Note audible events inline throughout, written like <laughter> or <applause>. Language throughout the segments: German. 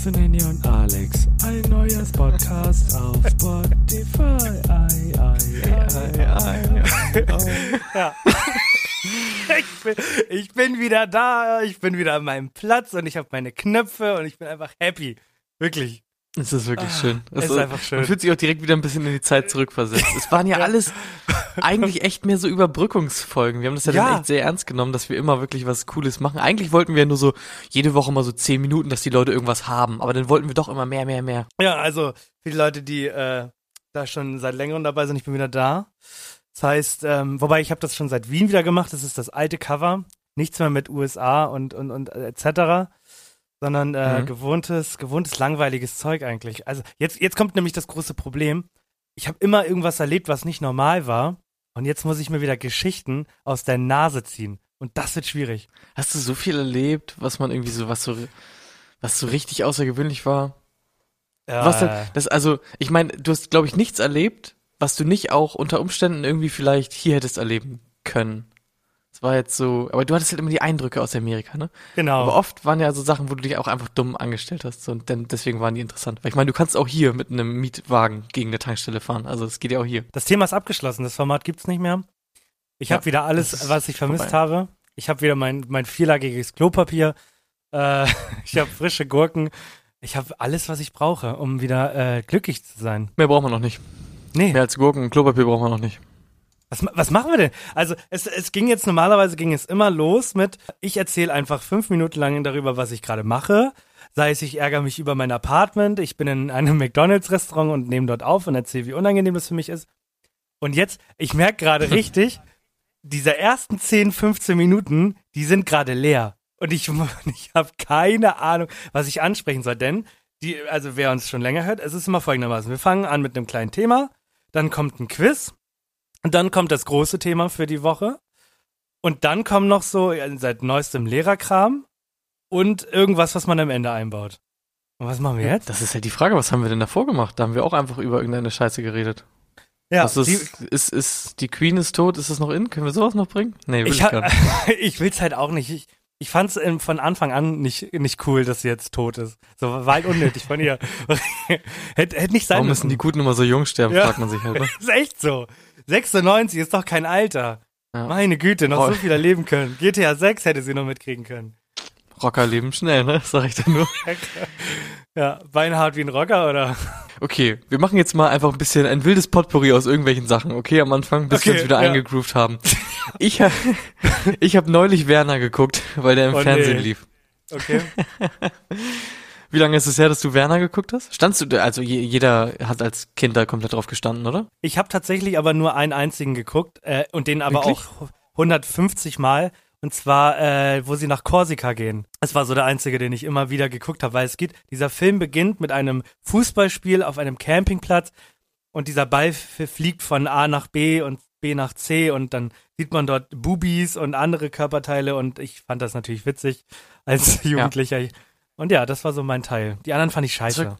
sind Henny und Alex. Ein neuer Podcast auf Spotify. Ei, ei, ei. <laughs> Ja. Ich bin, ich bin wieder da, ich bin wieder an meinem Platz und ich habe meine Knöpfe und ich bin einfach happy. Wirklich. Es ist wirklich Ah, schön. es ist so- einfach schön. Man fühlt sich auch direkt wieder ein bisschen in die Zeit zurückversetzt. Es waren ja <laughs> alles eigentlich echt mehr so Überbrückungsfolgen. Wir haben das ja, Ja. dann echt sehr ernst genommen, dass wir immer wirklich was Cooles machen. Eigentlich wollten wir nur so jede Woche mal so zehn Minuten, dass die Leute irgendwas haben. Aber dann wollten wir doch immer mehr, mehr, mehr. Ja, also für die Leute, die äh, da schon seit längerem dabei sind, ich bin wieder da. Das heißt, ähm, wobei ich habe das schon seit Wien wieder gemacht. Das ist das alte Cover. Nichts mehr mit USA und und und äh, etc. Sondern äh, Mhm. gewohntes, gewohntes langweiliges Zeug eigentlich. Also jetzt jetzt kommt nämlich das große Problem. Ich habe immer irgendwas erlebt, was nicht normal war. Und jetzt muss ich mir wieder Geschichten aus der Nase ziehen. Und das wird schwierig. Hast du so viel erlebt, was man irgendwie so, was so, was so richtig außergewöhnlich war? Ja, Was denn, das, also, ich meine, du hast, glaube ich, nichts erlebt, was du nicht auch unter Umständen irgendwie vielleicht hier hättest erleben können. Das war jetzt so, aber du hattest halt immer die Eindrücke aus Amerika, ne? genau. Aber oft waren ja so Sachen, wo du dich auch einfach dumm angestellt hast. Und dann, deswegen waren die interessant. Weil ich meine, du kannst auch hier mit einem Mietwagen gegen eine Tankstelle fahren. Also das geht ja auch hier. Das Thema ist abgeschlossen, das Format gibt's nicht mehr. Ich Ja, habe wieder alles, was ich vermisst vorbei. habe. Ich habe wieder mein, mein vierlagiges Klopapier. Äh, <laughs> ich habe frische Gurken. Ich habe alles, was ich brauche, um wieder äh, glücklich zu sein. Mehr braucht man noch nicht. Nee, Mehr als Gurken und Klopapier braucht man noch nicht. Was, was machen wir denn? Also es, es ging jetzt normalerweise ging es immer los mit, ich erzähle einfach fünf Minuten lang darüber, was ich gerade mache. Sei es, ich ärgere mich über mein Apartment, ich bin in einem <laughs> McDonalds-Restaurant und nehme dort auf und erzähle, wie unangenehm das für mich ist. Und jetzt, ich merke gerade <laughs> richtig, diese ersten 10, 15 Minuten, die sind gerade leer. Und ich, <laughs> ich habe keine Ahnung, was ich ansprechen soll. Denn, die, also wer uns schon länger hört, es ist immer folgendermaßen. Wir fangen an mit einem kleinen Thema, dann kommt ein Quiz, und dann kommt das große Thema für die Woche. Und dann kommen noch so seit neuestem Lehrerkram und irgendwas, was man am Ende einbaut. Und was machen wir jetzt? Das ist halt die Frage, was haben wir denn davor gemacht? Da haben wir auch einfach über irgendeine Scheiße geredet. Ja, ist, ist, ist, die Queen ist tot, ist es noch in? Können wir sowas noch bringen? Nee, will ich, ich, gar nicht. <laughs> ich will's halt auch nicht. Ich, ich fand's ähm, von Anfang an nicht, nicht cool, dass sie jetzt tot ist. So, war halt unnötig von ihr. <laughs> hätte, hätte nicht sein Warum müssen. die Guten immer so jung sterben, Ja. fragt man sich halt. Ne? <laughs> ist echt so. 96 ist doch kein Alter. Ja. Meine Güte, noch so Roll. viel erleben können. GTA 6 hätte sie noch mitkriegen können. Rocker leben schnell, ne? Sag ich dann nur. <laughs> Ja, beinhart wie ein Rocker, oder? Okay, wir machen jetzt mal einfach ein bisschen ein wildes Potpourri aus irgendwelchen Sachen, okay, am Anfang, bis wir Okay, uns wieder ja. eingegroovt haben. <laughs> Ich, ha ich habe neulich Werner geguckt, weil der im Oh, Fernsehen nee. lief. Okay. <laughs> Wie lange ist es her, dass du Werner geguckt hast? Standst du, also je, jeder hat als Kind da komplett drauf gestanden, oder? Ich habe tatsächlich aber nur einen einzigen geguckt äh, und den aber Wirklich? auch 150 Mal. Und zwar, äh, wo sie nach Korsika gehen. Das war so der einzige, den ich immer wieder geguckt habe, weil es geht, dieser Film beginnt mit einem Fußballspiel auf einem Campingplatz und dieser Ball fliegt von A nach B und B nach C und dann sieht man dort Bubis und andere Körperteile und ich fand das natürlich witzig als Jugendlicher. Und ja, das war so mein Teil. Die anderen fand ich scheiße.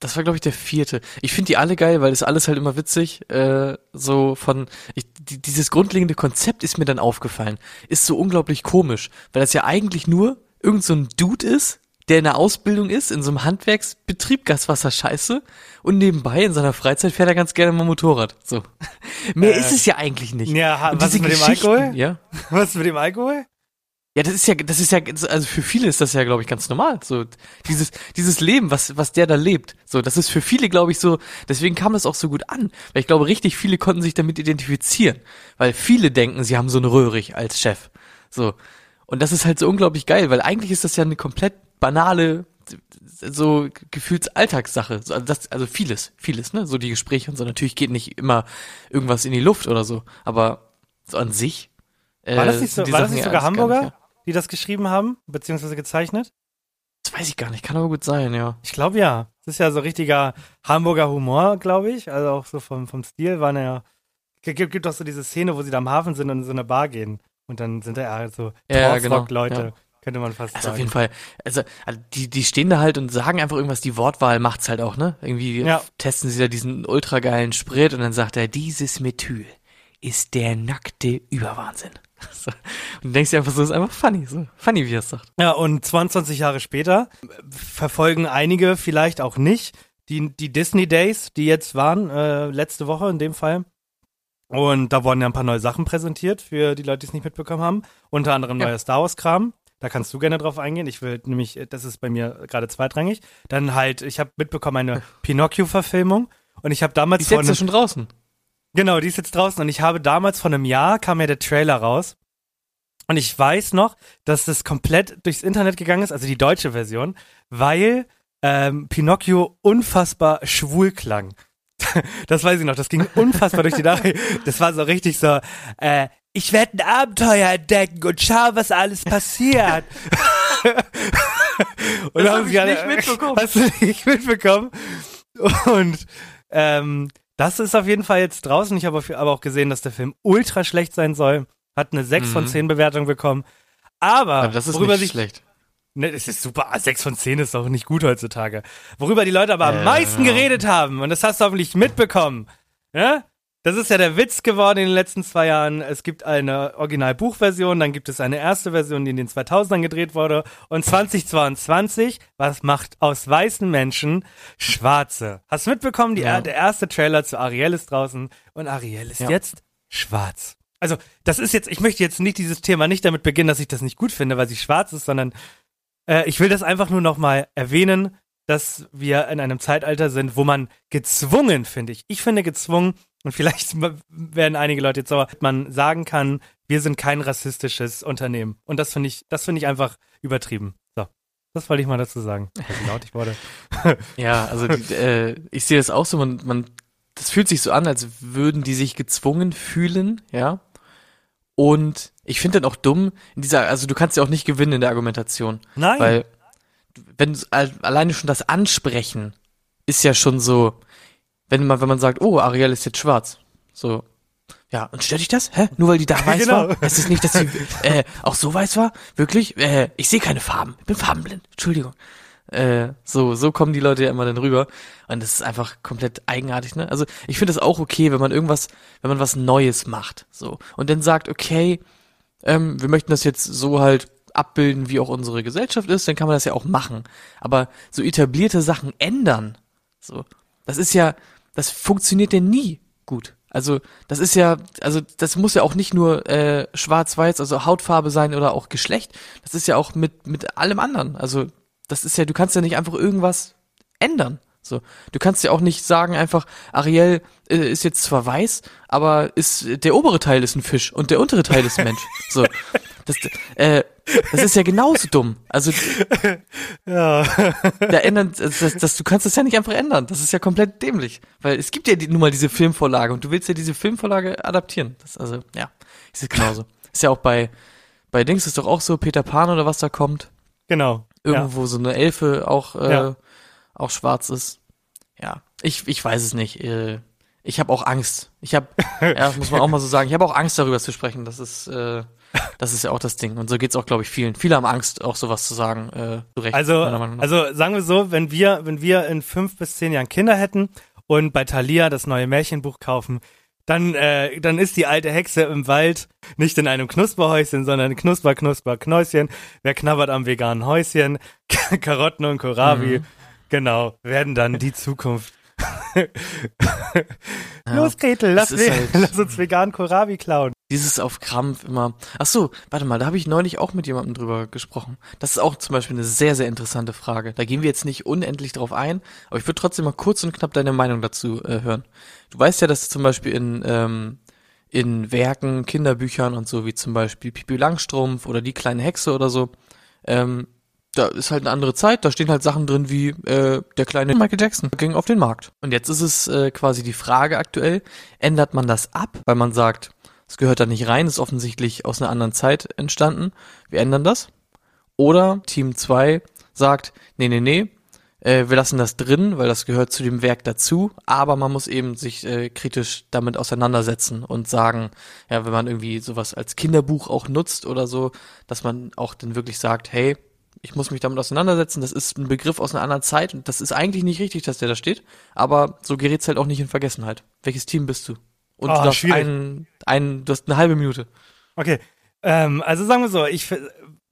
Das war, glaube ich, der vierte. Ich finde die alle geil, weil das alles halt immer witzig, äh, so von, ich, die, dieses grundlegende Konzept ist mir dann aufgefallen. Ist so unglaublich komisch, weil das ja eigentlich nur irgend so ein Dude ist, der in der Ausbildung ist, in so einem Handwerksbetrieb, Gaswasser-Scheiße, und nebenbei in seiner Freizeit fährt er ganz gerne mal Motorrad. So. <laughs> Mehr Äh, ist es ja eigentlich nicht. Ja, Und <laughs> was ist mit dem Alkohol? Ja. Was ist mit dem Alkohol? Ja, das ist ja, das ist ja, also für viele ist das ja, glaube ich, ganz normal. So dieses, dieses Leben, was, was der da lebt. So, das ist für viele, glaube ich, so. Deswegen kam es auch so gut an, weil ich glaube, richtig viele konnten sich damit identifizieren, weil viele denken, sie haben so einen Röhrig als Chef. So und das ist halt so unglaublich geil, weil eigentlich ist das ja eine komplett banale, so Gefühlsalltagssache. So, also, das, also vieles, vieles, ne? So die Gespräche und so. Natürlich geht nicht immer irgendwas in die Luft oder so, aber so an sich. Äh, War das nicht, so, war das nicht sogar Hamburger, die das geschrieben haben, beziehungsweise gezeichnet? Das weiß ich gar nicht, kann aber gut sein, ja. Ich glaube ja. Das ist ja so richtiger Hamburger Humor, glaube ich. Also auch so vom, vom Stil waren ja. Gibt, gibt doch so diese Szene, wo sie da am Hafen sind und in so eine Bar gehen. Und dann sind da ja so Ja, genau, Leute, ja. könnte man fast Also auf sagen. jeden Fall, also, also die, die stehen da halt und sagen einfach irgendwas, die Wortwahl macht's halt auch, ne? Irgendwie Ja. testen sie da diesen ultra geilen Sprit und dann sagt er, dieses Methyl ist der nackte Überwahnsinn. So. Und du denkst dir einfach so, ist einfach funny, so funny, wie er es sagt. Ja, und 22 Jahre später verfolgen einige vielleicht auch nicht die, die Disney Days, die jetzt waren, äh, letzte Woche in dem Fall. Und da wurden ja ein paar neue Sachen präsentiert für die Leute, die es nicht mitbekommen haben. Unter anderem Ja. neuer Star Wars-Kram. Da kannst du gerne drauf eingehen. Ich will nämlich, äh, das ist bei mir gerade zweitrangig. Dann halt, ich habe mitbekommen eine <laughs> Pinocchio-Verfilmung. Und ich habe damals Die ist jetzt ja schon draußen. Genau, die ist jetzt draußen und ich habe damals vor einem Jahr kam ja der Trailer raus. Und ich weiß noch, dass das komplett durchs Internet gegangen ist, also die deutsche Version, weil ähm, Pinocchio unfassbar schwul klang. <laughs> Das weiß ich noch, das ging unfassbar durch die <laughs> Nachricht. Das war so richtig so, äh, ich werde ein Abenteuer entdecken und schau, was alles passiert. <laughs> und Das haben hab ich sie alle- nicht mitbekommen. Hast du nicht mitbekommen? Und ähm, das ist auf jeden Fall jetzt draußen. Ich habe aber auch gesehen, dass der Film ultra schlecht sein soll. Hat eine 6 von Mhm. 10 Bewertung bekommen. Aber, Aber das ist worüber nicht sich schlecht. Ne, das ist super. Ah, 6 von 10 ist auch nicht gut heutzutage. Worüber die Leute aber am Äh, meisten ja. geredet haben, und das hast du hoffentlich mitbekommen, ja? Das ist ja der Witz geworden in den letzten zwei Jahren. Es gibt eine Original-Buchversion, dann gibt es eine erste Version, die in den 2000ern gedreht wurde. Und 2022, was macht aus weißen Menschen Schwarze? Hast du mitbekommen? Die, Ja. Der erste Trailer zu Ariel ist draußen und Ariel ist Ja. jetzt schwarz. Also, das ist jetzt, ich möchte jetzt nicht dieses Thema nicht damit beginnen, dass ich das nicht gut finde, weil sie schwarz ist, sondern äh, ich will das einfach nur nochmal erwähnen, dass wir in einem Zeitalter sind, wo man gezwungen, finde ich, ich finde gezwungen, und vielleicht <laughs> werden einige Leute jetzt sauer, man sagen kann, wir sind kein rassistisches Unternehmen. Und das finde ich, das finde ich einfach übertrieben. So. Das wollte ich mal dazu sagen. <laughs> Wie laut ich wurde. <laughs> Ja, also äh, ich sehe das auch so, man, man, das fühlt sich so an, als würden die sich gezwungen fühlen, ja. Und ich finde dann auch dumm, in dieser, also du kannst ja auch nicht gewinnen in der Argumentation. Nein. Weil, wenn du- alleine schon das Ansprechen ist ja schon so, wenn man, wenn man sagt, oh, Ariel ist jetzt schwarz. So. Ja, und stört dich das? Hä? Nur weil die da <laughs> weiß Genau. war? Es ist nicht, dass sie äh, auch so weiß war? Wirklich? Äh, ich sehe keine Farben. Ich bin farbenblind. Entschuldigung. Äh, so, so kommen die Leute ja immer dann rüber. Und das ist einfach komplett eigenartig, ne? Also ich finde es auch okay, wenn man irgendwas, wenn man was Neues macht. So. Und dann sagt, okay, ähm, wir möchten das jetzt so halt abbilden, wie auch unsere Gesellschaft ist, dann kann man das ja auch machen. Aber so etablierte Sachen ändern, so, das ist ja, das funktioniert ja nie gut. Also das ist ja, also das muss ja auch nicht nur äh, schwarz-weiß, also Hautfarbe sein oder auch Geschlecht. Das ist ja auch mit mit allem anderen. Also das ist ja, du kannst ja nicht einfach irgendwas ändern. So, du kannst ja auch nicht sagen einfach, Ariel äh, ist jetzt zwar weiß, aber ist der obere Teil ist ein Fisch und der untere Teil ist ein Mensch. So, das, äh, das ist ja genauso dumm. Also ja. <laughs> da ändern, das, das, du kannst das ja nicht einfach ändern. Das ist ja komplett dämlich, weil es gibt ja die, nun mal diese Filmvorlage und du willst ja diese Filmvorlage adaptieren. Das, also ja, ist es genauso. Ist ja auch bei bei Dings ist doch auch so Peter Pan oder was da kommt, Genau. Ja. irgendwo so eine Elfe auch äh, Ja. auch schwarz ist. Ja, ich ich weiß es nicht. Äh, ich habe auch Angst. Ich habe, <laughs> ja, muss man auch mal so sagen, ich habe auch Angst darüber zu sprechen. Das ist äh, das ist ja auch das Ding. Und so geht's auch, glaube ich, vielen. Viele haben Angst, auch sowas zu sagen. Äh, zu Recht, Also, also sagen wir so, wenn wir, wenn wir in fünf bis zehn Jahren Kinder hätten und bei Thalia das neue Märchenbuch kaufen, dann, äh, dann ist die alte Hexe im Wald nicht in einem Knusperhäuschen, sondern Knusper, Knusper, Knäuschen. Wer knabbert am veganen Häuschen? <laughs> Karotten und Kohlrabi. Mhm. Genau, werden dann die Zukunft. <laughs> Los, Gretel, lass, we- halt- <laughs> lass uns veganen Kohlrabi klauen. Dieses auf Krampf immer. Ach so, warte mal, da habe ich neulich auch mit jemandem drüber gesprochen. Das ist auch zum Beispiel eine sehr, sehr interessante Frage. Da gehen wir jetzt nicht unendlich drauf ein, aber ich würde trotzdem mal kurz und knapp deine Meinung dazu äh, hören. Du weißt ja, dass zum Beispiel in, ähm, in Werken, Kinderbüchern und so, wie zum Beispiel Pipi Langstrumpf oder Die kleine Hexe oder so, ähm, da ist halt eine andere Zeit, da stehen halt Sachen drin wie äh, der kleine Michael Jackson ging auf den Markt. Und jetzt ist es äh, quasi die Frage aktuell, ändert man das ab, weil man sagt, es gehört da nicht rein, ist offensichtlich aus einer anderen Zeit entstanden, wir ändern das? Oder Team 2 sagt, nee, nee, nee, äh, wir lassen das drin, weil das gehört zu dem Werk dazu, aber man muss eben sich äh, kritisch damit auseinandersetzen und sagen, ja, wenn man irgendwie sowas als Kinderbuch auch nutzt oder so, dass man auch dann wirklich sagt, hey, ich muss mich damit auseinandersetzen, das ist ein Begriff aus einer anderen Zeit und das ist eigentlich nicht richtig, dass der da steht, aber so gerät's halt auch nicht in Vergessenheit. Welches Team bist du? Und Ah, du schwierig. einen, einen, du hast eine halbe Minute. Okay. Ähm, also sagen wir so, ich fi-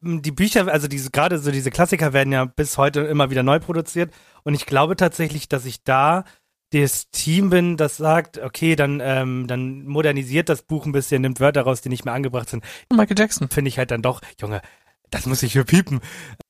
die Bücher, also diese gerade so diese Klassiker werden ja bis heute immer wieder neu produziert und ich glaube tatsächlich, dass ich da das Team bin, das sagt, okay, dann ähm, dann modernisiert das Buch ein bisschen, nimmt Wörter raus, die nicht mehr angebracht sind. Michael Jackson. Finde ich halt dann doch, Junge, das muss ich für piepen.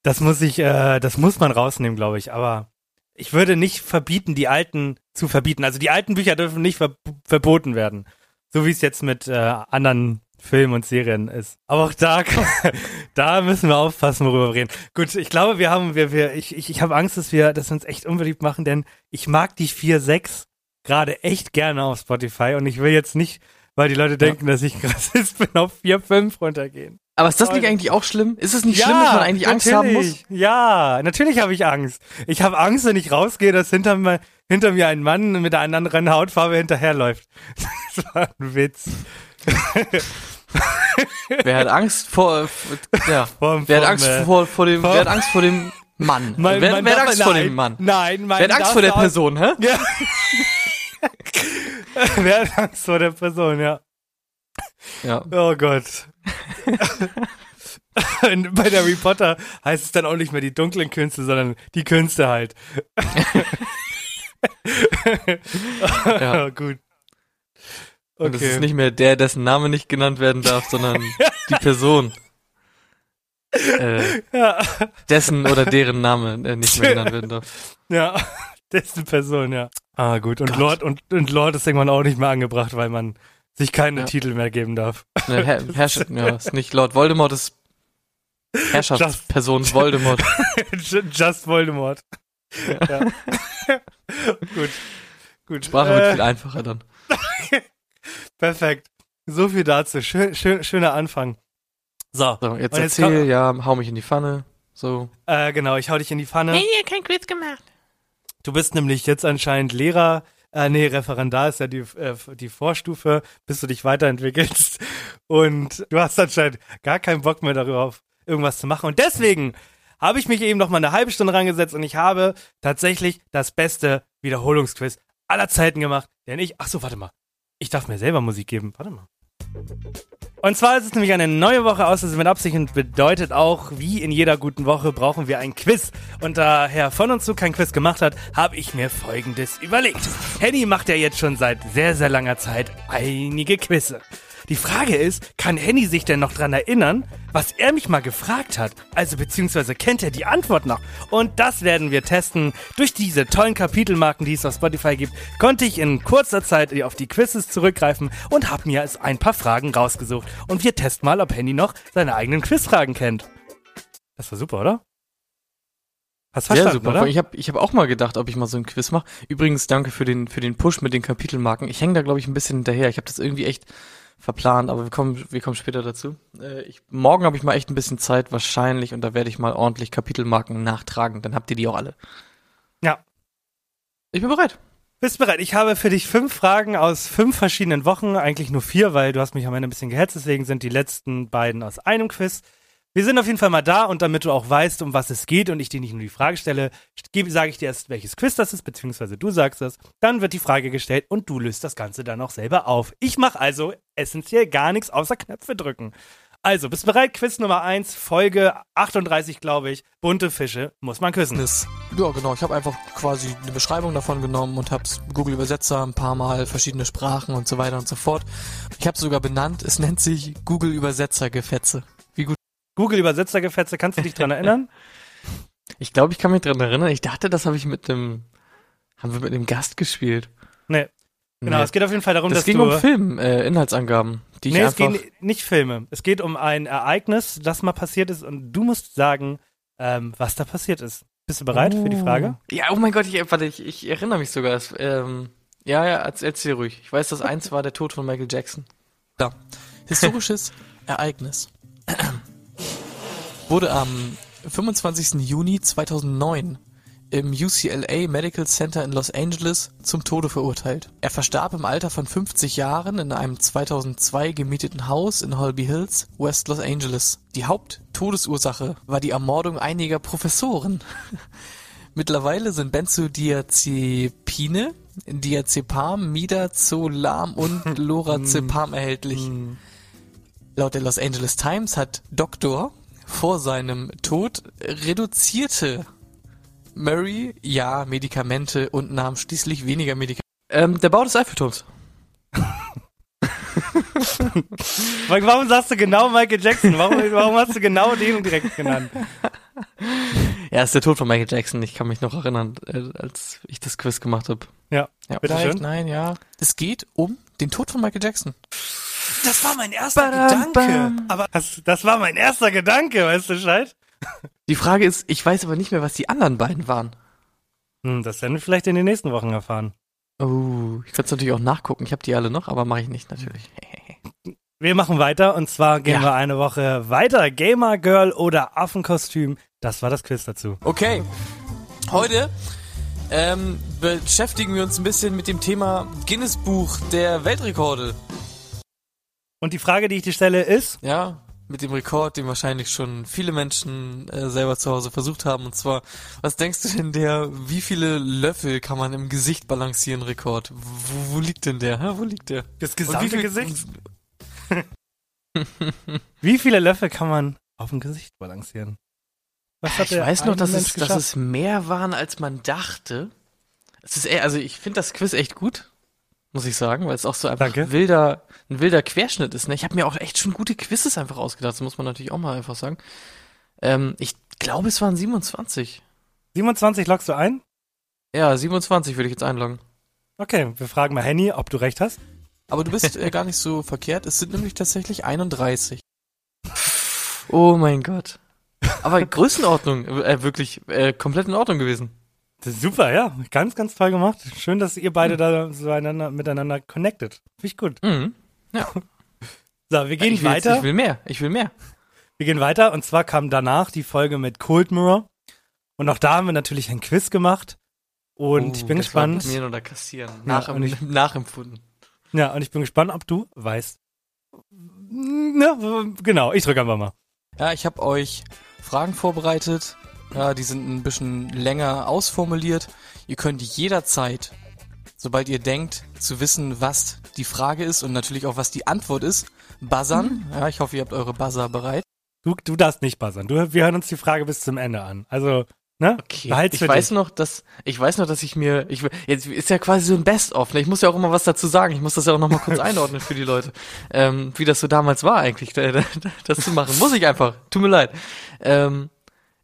Das muss ich, äh, das muss man rausnehmen, glaube ich. Aber ich würde nicht verbieten, die alten zu verbieten. Also die alten Bücher dürfen nicht ver verboten werden. So wie es jetzt mit äh, anderen Filmen und Serien ist. Aber auch da, <laughs> da müssen wir aufpassen, worüber wir reden. Gut, ich glaube, wir haben, wir, wir, ich, ich, ich habe Angst, dass wir das uns echt unbeliebt machen, denn ich mag die 4-6 gerade echt gerne auf Spotify und ich will jetzt nicht, weil die Leute denken, dass ich <laughs> Rassist bin, auf 4-5 runtergehen. Aber ist das nicht eigentlich auch schlimm? Ist es nicht schlimm, dass man eigentlich Angst haben muss? natürlich. Ja, natürlich habe ich Angst. Ich habe Angst, wenn ich rausgehe, dass hinter mir, hinter mir ein Mann mit einer anderen Hautfarbe hinterherläuft. <laughs> Das war ein Witz. <laughs> Wer hat Angst vor, ja, Vom- wer hat Angst vor, vor dem, vom- wer hat Angst vor dem Mann? Man- wer, man wer hat Angst vor nein, dem Mann? Nein, man Wer hat Angst vor der Person, hä? Ja. <laughs> Wer hat Angst vor der Person, ja. Ja. Oh Gott. <laughs> Bei Harry Potter heißt es dann auch nicht mehr die dunklen Künste, sondern die Künste halt. <laughs> Ja. Gut. Und es Okay. ist nicht mehr der, dessen Name nicht genannt werden darf, sondern die Person. Äh, ja. dessen oder deren Name äh, nicht mehr genannt werden darf. Ja, dessen Person, ja. Ah, gut. Und Gott. Lord, und, und Lord ist irgendwann auch nicht mehr angebracht, weil man sich keine Ja. Titel mehr geben darf. Ne, Herr, Herrscher, <laughs> ja, ist nicht Lord Voldemort, ist Herrschaftsperson Voldemort. <laughs> Just Voldemort. Ja. <laughs> gut. Gut. Sprache wird Äh, viel einfacher dann. perfekt. So viel dazu. Schön, schön, schöner Anfang. So, So, jetzt jetzt erzähl, ja, hau mich in die Pfanne. So. äh, genau, ich hau dich in die Pfanne. ihr kein Quiz gemacht. Du bist nämlich jetzt anscheinend Lehrer, äh, nee, Referendar ist ja die, äh, die Vorstufe, bis du dich weiterentwickelst. Und du hast anscheinend gar keinen Bock mehr darauf, irgendwas zu machen. Und deswegen habe ich mich eben noch mal eine halbe Stunde rangesetzt und ich habe tatsächlich das beste Wiederholungsquiz aller Zeiten gemacht. Denn ich, ach so, warte mal. Ich darf mir selber Musik geben. Warte mal. Und zwar ist es nämlich eine neue Woche aus mit Absicht und bedeutet auch, wie in jeder guten Woche brauchen wir ein Quiz. Und da Herr von uns zu kein Quiz gemacht hat, habe ich mir folgendes überlegt. Henny macht ja jetzt schon seit sehr, sehr langer Zeit einige Quizze. Die Frage ist, kann Henny sich denn noch dran erinnern, was er mich mal gefragt hat? Also beziehungsweise kennt er die Antwort noch? Und das werden wir testen. Durch diese tollen Kapitelmarken, die es auf Spotify gibt, konnte ich in kurzer Zeit auf die Quizzes zurückgreifen und habe mir jetzt ein paar Fragen rausgesucht. Und wir testen mal, ob Henny noch seine eigenen Quizfragen kennt. Das war super, oder? Hast Ja, verstanden, super. oder? Ich habe ich hab auch mal gedacht, ob ich mal so ein Quiz mache. Übrigens, danke für den, für den Push mit den Kapitelmarken. Ich hänge da, glaube ich, ein bisschen hinterher. Ich habe das irgendwie echt verplant, aber wir kommen, wir kommen später dazu. Äh, ich, morgen habe ich mal echt ein bisschen Zeit, wahrscheinlich, und da werde ich mal ordentlich Kapitelmarken nachtragen. Dann habt ihr die auch alle. Ja. Ich bin bereit. Bist bereit? Ich habe für dich fünf Fragen aus fünf verschiedenen Wochen, eigentlich nur vier, weil du hast mich am Ende ein bisschen gehetzt, deswegen sind die letzten beiden aus einem Quiz. Wir sind auf jeden Fall mal da und damit du auch weißt, um was es geht und ich dir nicht nur die Frage stelle, sage ich dir erst, welches Quiz das ist, beziehungsweise du sagst es. Dann wird die Frage gestellt und du löst das Ganze dann auch selber auf. Ich mache also essentiell gar nichts außer Knöpfe drücken. Also, bist bereit? Quiz Nummer eins, Folge 38, glaube ich. Bunte Fische muss man küssen. Das, ja, genau. Ich habe einfach quasi eine Beschreibung davon genommen und habe Google Übersetzer ein paar Mal verschiedene Sprachen und so weiter und so fort. Ich habe sogar benannt. Es nennt sich Google Übersetzer Gefetze. Wie gut? Google Übersetzergefetze, kannst du dich dran erinnern? <laughs> Ich glaube, ich kann mich dran erinnern. Ich dachte, das habe ich mit dem, haben wir mit dem Gast gespielt. Nee. Genau, Nee. es geht auf jeden Fall darum, das dass ging du. um Film, äh, Inhaltsangaben, die ich nee, es einfach. geht nicht Filme. Es geht um ein Ereignis, das mal passiert ist und du musst sagen, ähm, was da passiert ist. Bist du bereit für die Frage? Ja, oh mein Gott, ich, warte, ich, ich erinnere mich sogar. Es, ähm, ja, ja, erzähl, ruhig. Ich weiß, dass eins war der Tod von Michael Jackson. Historisches <laughs> Ereignis. Wurde am 25. Juni 2009 im UCLA Medical Center in Los Angeles zum Tode verurteilt. Er verstarb im Alter von 50 Jahren in einem 2002 gemieteten Haus in Holby Hills, West Los Angeles. Die Haupttodesursache war die Ermordung einiger Professoren. <laughs> Mittlerweile sind Benzodiazepine, Diazepam, Midazolam und <laughs> Lorazepam erhältlich. Laut der Los Angeles Times hat Doktor vor seinem Tod reduzierte Murray ja Medikamente und nahm schließlich weniger Medikamente. Ähm, der Bau des Eiffelturms. Warum sagst du genau Michael Jackson? Warum, warum hast du genau den direkt genannt? Ja, ist der Tod von Michael Jackson. Ich kann mich noch erinnern, äh, als ich das Quiz gemacht habe. Ja, Ja, Bitte vielleicht, schön. nein, ja. Es geht um den Tod von Michael Jackson. Das war mein erster Badam, Gedanke. bam. Aber das, das war mein erster Gedanke, weißt du, Scheid? Die Frage ist, ich weiß aber nicht mehr, was die anderen beiden waren. Hm, das werden wir vielleicht in den nächsten Wochen erfahren. Oh, ich könnte es natürlich auch nachgucken. Ich habe die alle noch, aber mache ich nicht natürlich. <laughs> Wir machen weiter und zwar gehen Ja. wir eine Woche weiter. Gamer Girl oder Affenkostüm. Das war das Quiz dazu. Okay. Heute ähm, beschäftigen wir uns ein bisschen mit dem Thema Guinness Buch der Weltrekorde. Und die Frage, die ich dir stelle, ist, Ja, mit dem Rekord, den wahrscheinlich schon viele Menschen äh, selber zu Hause versucht haben. Und zwar, was denkst du denn der, wie viele Löffel kann man im Gesicht balancieren, Rekord? Wo, wo liegt denn der? Hä? Wo liegt der? das gesamte viel- Gesicht. <laughs> Wie viele Löffel kann man auf dem Gesicht balancieren? Ich weiß noch, dass Mensch es, dass es mehr waren, als man dachte. Es ist eher, also ich finde das Quiz echt gut, muss ich sagen, weil es auch so einfach Danke. wilder, ein wilder Querschnitt ist. Ne? Ich habe mir auch echt schon gute Quizzes einfach ausgedacht, das muss man natürlich auch mal einfach sagen. Ähm, ich glaube, es waren 27. 27 loggst du ein? Ja, 27 würde ich jetzt einloggen. Okay, wir fragen mal Henny, ob du recht hast. Aber du bist äh, gar nicht so verkehrt. Es sind nämlich tatsächlich 31. Oh mein Gott. Aber Größenordnung, äh, wirklich äh, komplett in Ordnung gewesen. Das ist super, ja. Ganz, ganz toll gemacht. Schön, dass ihr beide da so einander, miteinander connected. Finde ich gut. Mhm. <laughs> So, wir gehen ich will, jetzt- weiter. Ich will mehr, ich will mehr. Wir gehen weiter und zwar kam danach die Folge mit Cold Mirror. Und auch da haben wir natürlich ein Quiz gemacht. Und ich bin Oh, das war gespannt. Blamieren oder kassieren. Ja, Nach, und ich- <laughs> nachempfunden. Ja, und ich bin gespannt, ob du weißt. Ja, genau, ich drücke einfach mal. Ja, ich habe euch Fragen vorbereitet. Ja, die sind ein bisschen länger ausformuliert. Ihr könnt jederzeit, sobald ihr denkt, zu wissen, was die Frage ist und natürlich auch was die Antwort ist, buzzern. Ja, ich hoffe, ihr habt eure Buzzer bereit. Du, du darfst nicht buzzern. Du, wir hören uns die Frage bis zum Ende an. Also, ne? Okay. Behalt's ich weiß dich. noch, dass ich weiß noch, dass ich mir ich jetzt ist ja quasi so ein Best-of. Ne? Ich muss ja auch immer was dazu sagen. Ich muss das ja auch noch mal kurz <laughs> einordnen für die Leute, ähm, wie das so damals war eigentlich, da- da- das zu machen. Muss ich einfach. Tut mir leid. Ähm,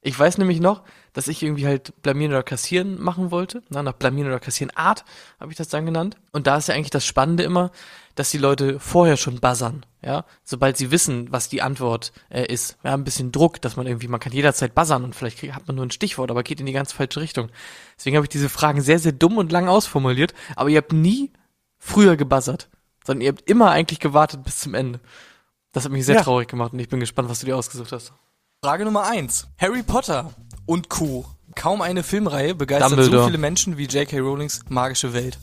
ich weiß nämlich noch, dass ich irgendwie halt blamieren oder kassieren machen wollte. Na, nach blamieren oder kassieren Art habe ich das dann genannt. Und da ist ja eigentlich das Spannende immer, dass die Leute vorher schon buzzern, ja, sobald sie wissen, was die Antwort äh, ist. Ja, ein bisschen Druck, dass man irgendwie, man kann jederzeit buzzern und vielleicht krieg, hat man nur ein Stichwort, aber geht in die ganz falsche Richtung. Deswegen habe ich diese Fragen sehr, sehr dumm und lang ausformuliert, aber ihr habt nie früher gebuzzert, sondern ihr habt immer eigentlich gewartet bis zum Ende. Das hat mich sehr Ja. traurig gemacht und ich bin gespannt, was du dir ausgesucht hast. Frage Nummer eins: Harry Potter und Co. Kaum eine Filmreihe begeistert Dumbledore. so viele Menschen wie J.K. Rowlings magische Welt.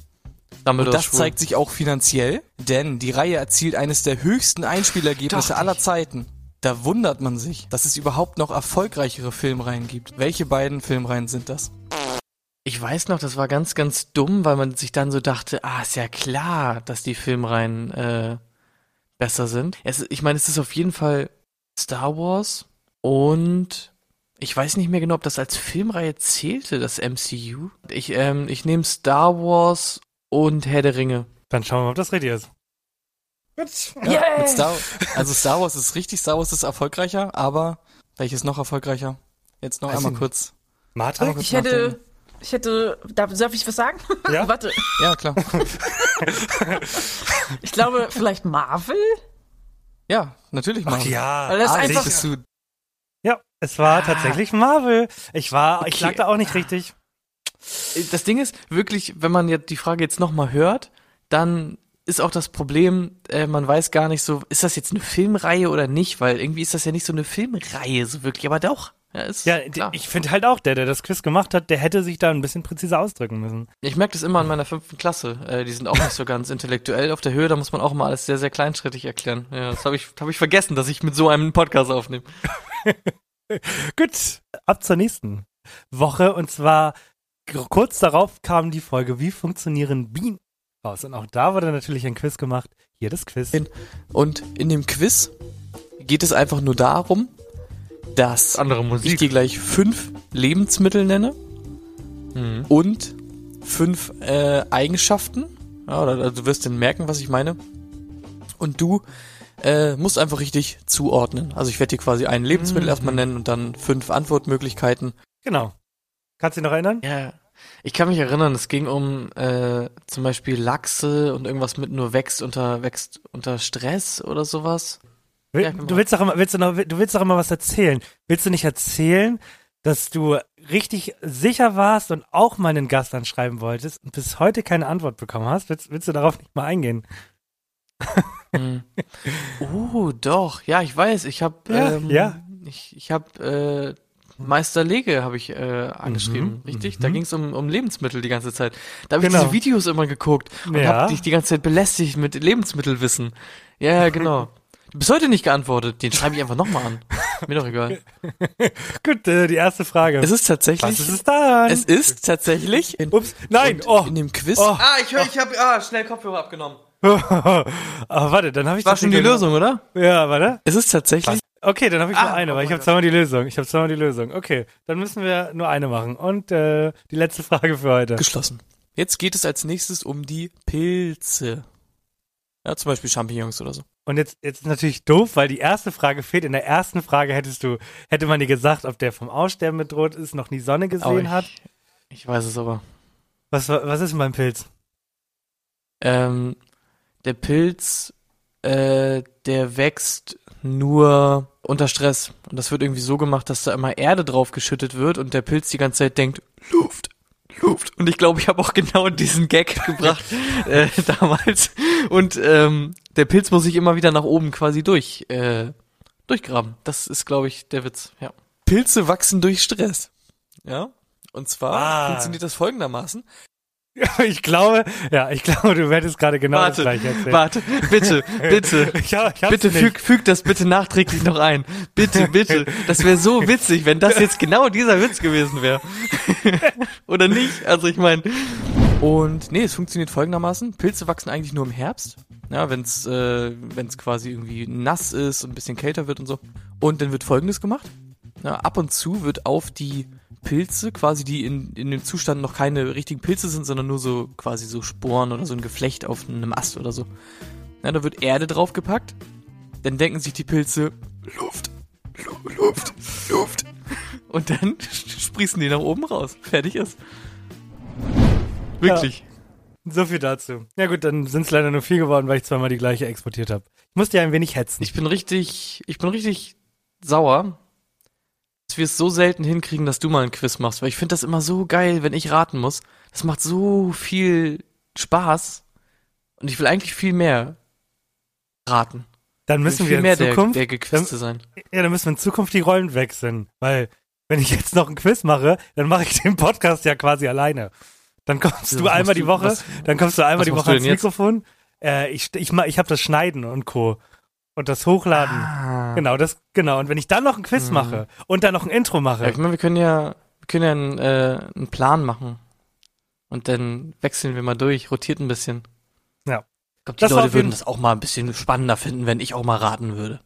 Und Dumbledore das schwul. zeigt sich auch finanziell, denn die Reihe erzielt eines der höchsten Einspielergebnisse aller. Zeiten. Da wundert man sich, dass es überhaupt noch erfolgreichere Filmreihen gibt. Welche beiden Filmreihen sind das? Ich weiß noch, das war ganz, ganz dumm, weil man sich dann so dachte, ah, ist ja klar, dass die Filmreihen äh, besser sind. Es, ich meine, es ist auf jeden Fall Star Wars und ich weiß nicht mehr genau, ob das als Filmreihe zählte, das MCU. Ich, ähm, ich nehme Star Wars und Herr der Ringe. Dann schauen wir mal, ob das richtig ist. Ja, mit Star, also Star Wars ist richtig, Star Wars ist erfolgreicher, aber welches noch erfolgreicher? Jetzt noch einmal ich kurz. Matrix? kurz Ich hätte, ich hätte, darf, darf ich was sagen? Ja? <laughs> Warte, Ja, klar. <laughs> ich glaube vielleicht Marvel? Ja, natürlich Ach Marvel. ja. Weil das Ah, einfach- Bist du, Ja, es war Ah. tatsächlich Marvel. Ich war, ich Okay. lag da auch nicht richtig. Das Ding ist wirklich, wenn man jetzt die Frage jetzt nochmal hört, dann ist auch das Problem, äh, man weiß gar nicht so, ist das jetzt eine Filmreihe oder nicht, weil irgendwie ist das ja nicht so eine Filmreihe so wirklich, aber doch. Ja, Ja, klar. ich finde halt auch, der, der das Quiz gemacht hat, der hätte sich da ein bisschen präziser ausdrücken müssen. Ich merke das immer in meiner fünften Klasse. Äh, die sind auch nicht so ganz intellektuell auf der Höhe, da muss man auch immer alles sehr, sehr kleinschrittig erklären. Ja, das habe ich, hab ich vergessen, dass ich mit so einem Podcast aufnehme. <laughs> <laughs> Gut, ab zur nächsten Woche und zwar kurz darauf kam die Folge, wie funktionieren Bienen raus. Und auch da wurde natürlich ein Quiz gemacht. Hier das Quiz. Und in dem Quiz geht es einfach nur darum, dass Andere ich dir gleich fünf Lebensmittel nenne Mhm. und fünf äh, Eigenschaften. Ja, oder, oder du wirst dann merken, was ich meine. Und du äh, musst einfach richtig zuordnen. Also ich werde dir quasi ein Lebensmittel Mhm. erstmal nennen und dann fünf Antwortmöglichkeiten. Genau. Kannst du dich noch erinnern? Ja, ich kann mich erinnern, es ging um äh, zum Beispiel Lachse und irgendwas mit nur wächst unter wächst unter Stress oder sowas. Will, Ja, genau. du willst doch immer, willst du noch, du willst doch immer was erzählen. Willst du nicht erzählen, dass du richtig sicher warst und auch mal einen Gast anschreiben wolltest und bis heute keine Antwort bekommen hast? Willst, willst du darauf nicht mal eingehen? <laughs> Hm. <laughs> Oh, doch. Ja, ich weiß. Ich habe Ja, ähm, ja. ich ich habe äh, Meister Lege habe ich äh, angeschrieben, Mhm, richtig? mhm. Da ging es um, um Lebensmittel die ganze Zeit. Da habe ich Genau. diese Videos immer geguckt und Ja. habe dich die ganze Zeit belästigt mit Lebensmittelwissen. Ja, genau. Du bist heute nicht geantwortet. Den schreibe ich einfach nochmal an. Mir doch egal. <laughs> Gut, äh, die erste Frage. Es ist tatsächlich. was ist es dann? Es ist tatsächlich in, Ups, nein, und oh. in dem Quiz. Oh. Ah, ich höre, ich habe ah, schnell Kopfhörer abgenommen. <laughs> Aber warte, dann habe ich War doch schon die Lösung, oder? Ja, warte. Es ist tatsächlich Okay, dann habe ich nur Ah, eine, oh weil ich mein habe zweimal die Lösung. Ich habe zweimal die Lösung. Okay, dann müssen wir nur eine machen. Und äh, die letzte Frage für heute. geschlossen. Jetzt geht es als nächstes um die Pilze. Ja, zum Beispiel Champignons oder so. Und jetzt, jetzt ist natürlich doof, weil die erste Frage fehlt. In der ersten Frage hättest du, hätte man dir gesagt, ob der vom Aussterben bedroht ist, noch nie Sonne Aber gesehen ich, hat. Ich weiß es aber. Was, was ist beim Pilz? Ähm, der Pilz, äh, der wächst nur unter Stress. Und das wird irgendwie so gemacht, dass da immer Erde drauf geschüttet wird und der Pilz die ganze Zeit denkt, Luft, Luft. Und ich glaube, ich habe auch genau diesen Gag <laughs> gebracht äh, damals. Und ähm, der Pilz muss sich immer wieder nach oben quasi durch, äh, durchgraben. Das ist, glaube ich, der Witz, ja. Pilze wachsen durch Stress. Ja. Und zwar Ah. funktioniert das folgendermaßen. Ich glaube, ja, ich glaube, du hättest gerade genau Warte, das gleiche erzählt. Warte, bitte, bitte. <laughs> Ich, hab- ich hab's Bitte füg, füg das bitte nachträglich noch ein. Bitte, bitte. Das wäre so witzig, wenn das jetzt genau dieser Witz gewesen wäre. <laughs> Oder nicht? Also ich meine, Und nee, es funktioniert folgendermaßen. Pilze wachsen eigentlich nur im Herbst. Ja, wenn es äh, wenn's quasi irgendwie nass ist und ein bisschen kälter wird und so. Und dann wird folgendes gemacht. Ja, ab und zu wird auf die Pilze, quasi die in, in dem Zustand noch keine richtigen Pilze sind, sondern nur so quasi so Sporen oder so ein Geflecht auf einem Ast oder so. Ja, da wird Erde draufgepackt. Dann denken sich die Pilze, Luft, Lu- Luft, Luft. Und dann <laughs> sprießen die nach oben raus. Fertig ist. wirklich. So viel dazu. Ja gut, dann sind es leider nur vier geworden, weil ich zweimal die gleiche exportiert habe. Ich musste ja ein wenig hetzen. Ich bin richtig, ich bin richtig sauer, dass wir es so selten hinkriegen, dass du mal ein Quiz machst, weil ich finde das immer so geil, wenn ich raten muss. Das macht so viel Spaß und ich will eigentlich viel mehr raten. dann müssen wir mehr in der, Zukunft, der Gequizte sein. ja, dann müssen wir in Zukunft die Rollen wechseln, weil wenn ich jetzt noch ein Quiz mache, dann mache ich <laughs> den Podcast ja quasi alleine. Dann kommst Ja, du einmal die du- Woche, was- dann kommst du einmal die Woche du ans? Mikrofon. Äh, ich ich, ich habe das Schneiden und Co. und das Hochladen. Ah. Genau, das genau. Und wenn ich dann noch ein Quiz Mhm. mache und dann noch ein Intro Ja, mache, ich meine, wir können ja, wir können ja einen, äh, einen Plan machen und dann wechseln wir mal durch, rotiert ein bisschen. Ja. Ich glaube, die Das Leute würden das auch mal ein bisschen spannender finden, wenn ich auch mal raten würde.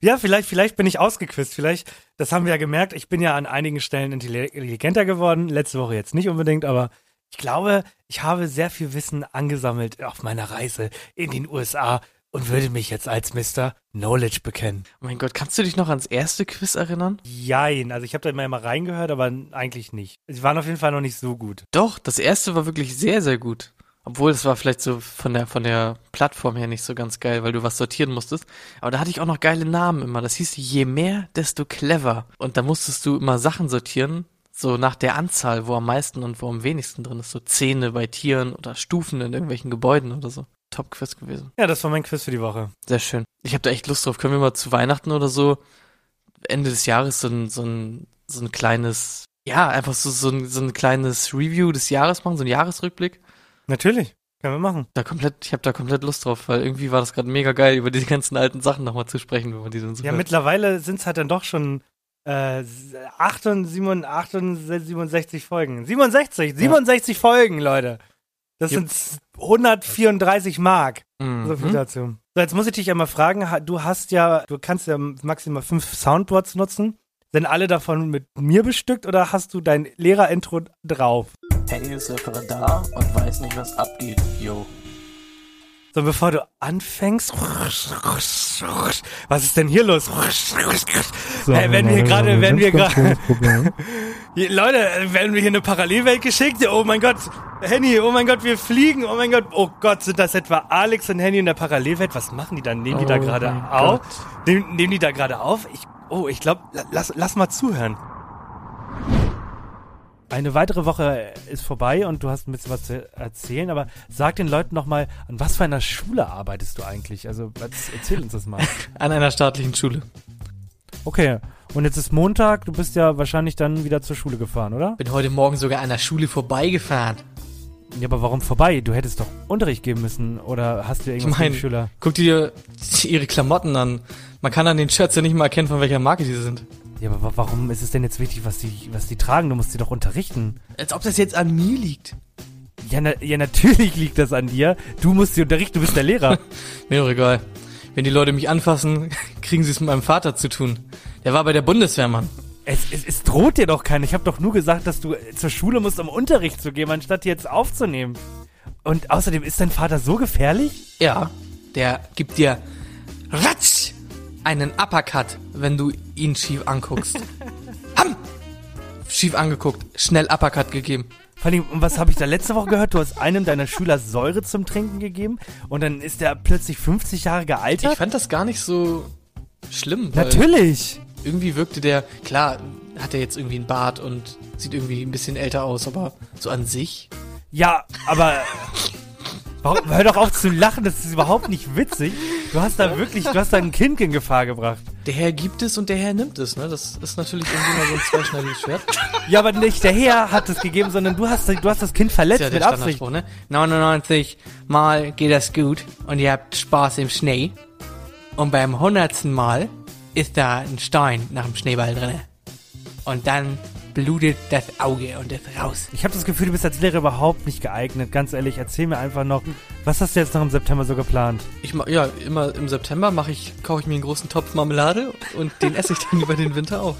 Ja, vielleicht, vielleicht bin ich ausgequizt. Vielleicht, das haben wir ja gemerkt, ich bin ja an einigen Stellen intelli- intelligenter geworden. Letzte Woche jetzt nicht unbedingt, aber ich glaube, ich habe sehr viel Wissen angesammelt auf meiner Reise in den USA und würde mich jetzt als Mr. Knowledge bekennen. Mein Gott, kannst du dich noch ans erste Quiz erinnern? Jein, also ich habe da immer mal reingehört, aber eigentlich nicht. Sie waren auf jeden Fall noch nicht so gut. Doch, das erste war wirklich sehr, sehr gut. Obwohl, es war vielleicht so von der, von der Plattform her nicht so ganz geil, weil du was sortieren musstest. Aber da hatte ich auch noch geile Namen immer. Das hieß je mehr, desto clever. Und da musstest du immer Sachen sortieren, so nach der Anzahl, wo am meisten und wo am wenigsten drin ist. So Zähne bei Tieren oder Stufen in irgendwelchen Gebäuden oder so. Top-Quiz gewesen. Ja, das war mein Quiz für die Woche. Sehr schön. Ich habe da echt Lust drauf. Können wir mal zu Weihnachten oder so Ende des Jahres so ein, so ein, so ein kleines, ja, einfach so, so ein, so ein kleines Review des Jahres machen, so ein Jahresrückblick? Natürlich, können wir machen. Da komplett, ich habe da komplett Lust drauf, weil irgendwie war das gerade mega geil, über diese ganzen alten Sachen nochmal zu sprechen, wenn man die dann so Ja, hört. mittlerweile sind es halt dann doch schon äh, 68, 67 Folgen. 67, 67 Folgen, Leute. Das Ja. sind 134 Mark. So viel Mhm. dazu. So, jetzt muss ich dich einmal fragen, ha- du hast ja, du kannst ja maximal fünf Soundboards nutzen. Sind alle davon mit mir bestückt oder hast du dein Lehrer-Intro drauf? Henny ist Referendar und weiß nicht, was abgeht. Yo. So, bevor du anfängst, was ist denn hier los? hey, wenn wir gerade, wenn wir gerade, <laughs> Leute, werden wir hier eine Parallelwelt geschickt? Oh mein Gott, Henny, oh mein Gott, wir fliegen, oh mein Gott, oh Gott, sind das etwa Alex und Henny in der Parallelwelt? Was machen die da? Nehmen die da Oh gerade mein auf? Nehmen, nehmen die da gerade auf? Ich, oh, ich glaube, lass, lass mal zuhören. Eine weitere Woche ist vorbei und du hast ein bisschen was zu erzählen, aber sag den Leuten noch mal, an was für einer Schule arbeitest du eigentlich? Also, erzähl uns das mal. <laughs> An einer staatlichen Schule. Okay, und jetzt ist Montag, du bist ja wahrscheinlich dann wieder zur Schule gefahren, oder? Bin heute Morgen sogar an der Schule vorbeigefahren. Ja, aber warum vorbei? Du hättest doch Unterricht geben müssen oder hast du irgendwas Ich mein- Schüler? Guck dir ihre Klamotten an. Man kann an den Shirts ja nicht mal erkennen, von welcher Marke die sind. Ja, aber wa- warum ist es denn jetzt wichtig, was die, was die tragen? Du musst sie doch unterrichten. Als ob das jetzt an mir liegt. Ja, na, ja, natürlich liegt das an dir. Du musst sie unterrichten, du bist der Lehrer. <laughs> Mir doch egal. Wenn die Leute mich anfassen, <laughs> kriegen sie es mit meinem Vater zu tun. Der war bei der Bundeswehr, Mann. es, es, es droht dir doch keiner. Ich habe doch nur gesagt, dass du äh, zur Schule musst, um Unterricht zu geben, anstatt jetzt aufzunehmen. Und außerdem, ist dein Vater so gefährlich? Ja, der gibt dir ratsch einen Uppercut, wenn du ihn schief anguckst. <laughs> Ham! Schief angeguckt, schnell Uppercut gegeben. Vor allem, und was habe ich da letzte Woche gehört? Du hast einem deiner Schüler Säure zum Trinken gegeben und dann ist der plötzlich 50 Jahre Ich gealtert? fand das gar nicht so schlimm. Natürlich. Irgendwie wirkte der, klar, hat er jetzt irgendwie einen Bart und sieht irgendwie ein bisschen älter aus, aber so an sich. Ja, aber <laughs> warum, hör doch auf zu lachen, das ist überhaupt nicht witzig. Du hast da wirklich, du hast da ein Kind in Gefahr gebracht. Der Herr gibt es und der Herr nimmt es, ne? Das ist natürlich irgendwie mal so ein zweischneidiges Schwert. Ja, aber nicht der Herr hat es gegeben, sondern du hast, du hast das Kind verletzt ja mit Absicht. Ne? 99 Mal geht das gut und ihr habt Spaß im Schnee. Und beim 100. Mal ist da ein Stein nach dem Schneeball drinne. Und dann blutet das Auge und ist raus. Ich habe das Gefühl, du bist als Lehrer überhaupt nicht geeignet. Ganz ehrlich, erzähl mir einfach noch, was hast du jetzt noch im September so geplant? Ich ma ja, immer im September mache ich, kaufe ich mir einen großen Topf Marmelade und den esse ich dann <laughs> über den Winter auch.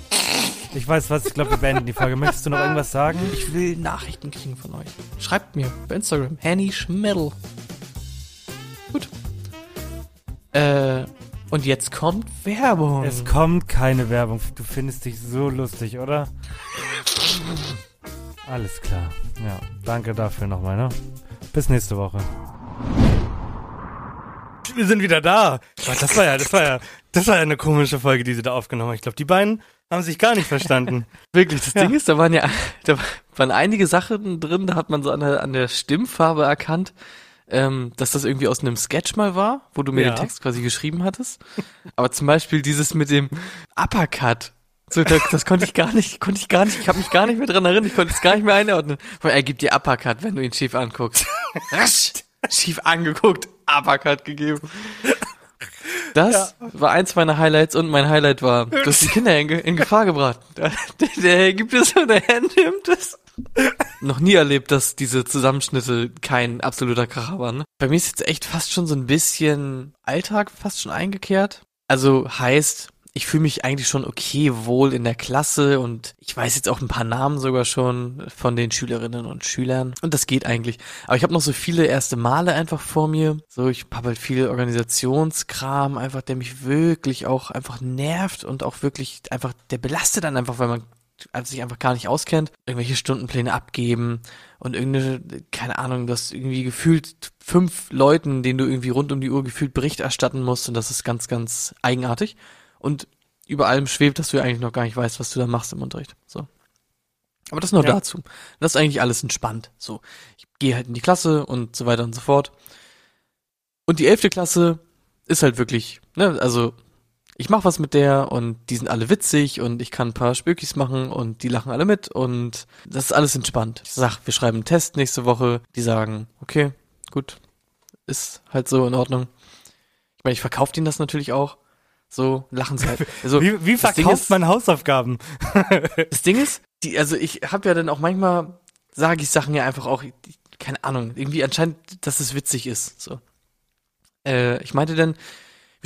Ich weiß was, ich glaube, wir beenden die Folge. Möchtest du noch irgendwas sagen? Ich will Nachrichten kriegen von euch. Schreibt mir bei Instagram. Henny Schmiddel. Gut. Äh, und jetzt kommt Werbung. Es kommt keine Werbung. Du findest dich so lustig, oder? Alles klar. Ja, danke dafür nochmal, ne? Bis nächste Woche. Wir sind wieder da. Das war ja, das war ja, das war ja eine komische Folge, die sie da aufgenommen haben. Ich glaube, die beiden haben sich gar nicht verstanden. <laughs> Wirklich, das Ding ist, da waren ja, da waren einige Sachen drin, da hat man so an der, an der Stimmfarbe erkannt, ähm, dass das irgendwie aus einem Sketch mal war, wo du mir Ja. den Text quasi geschrieben hattest. Aber zum Beispiel dieses mit dem Uppercut. So, das, das konnte ich gar nicht, konnte ich gar nicht, ich habe mich gar nicht mehr dran erinnert, ich konnte es gar nicht mehr einordnen. Weil er gibt dir Uppercut, wenn du ihn schief anguckst. <laughs> Rasch, schief angeguckt, Uppercut gegeben. Das war eins meiner Highlights und mein Highlight war, du hast die <laughs> Kinder in, in Gefahr gebracht. <laughs> Der, der Herr gibt es und der Herr nimmt es. Noch nie erlebt, dass diese Zusammenschnitte kein absoluter Kracher waren. Bei mir ist jetzt echt fast schon so ein bisschen Alltag fast schon eingekehrt. Also heißt, ich fühle mich eigentlich schon okay wohl in der Klasse und ich weiß jetzt auch ein paar Namen sogar schon von den Schülerinnen und Schülern und das geht eigentlich. Aber ich habe noch so viele erste Male einfach vor mir. So, ich habe halt viel Organisationskram einfach, der mich wirklich auch einfach nervt und auch wirklich einfach, der belastet dann einfach, weil man sich einfach gar nicht auskennt, irgendwelche Stundenpläne abgeben und irgendeine, keine Ahnung, das irgendwie gefühlt fünf Leuten, denen du irgendwie rund um die Uhr gefühlt Bericht erstatten musst und das ist ganz, ganz eigenartig. Und über allem schwebt, dass du eigentlich noch gar nicht weißt, was du da machst im Unterricht. So. Aber das nur Ja. dazu. Das ist eigentlich alles entspannt. So. Ich gehe halt in die Klasse und so weiter und so fort. Und die elfte Klasse ist halt wirklich, ne, also ich mache was mit der und die sind alle witzig und ich kann ein paar Spökis machen und die lachen alle mit und das ist alles entspannt. Ich sag, wir schreiben einen Test nächste Woche. Die sagen, okay, gut, ist halt so in Ordnung. Ich meine, ich verkaufe denen das natürlich auch. So lachen sie halt. <laughs> Also, Wie, wie verkauft ist- man Hausaufgaben? <laughs> <laughs> das Ding ist, die, also ich habe ja dann auch manchmal, sage ich Sachen ja einfach auch, keine Ahnung, irgendwie anscheinend, dass es witzig ist. So. Äh, ich meinte dann,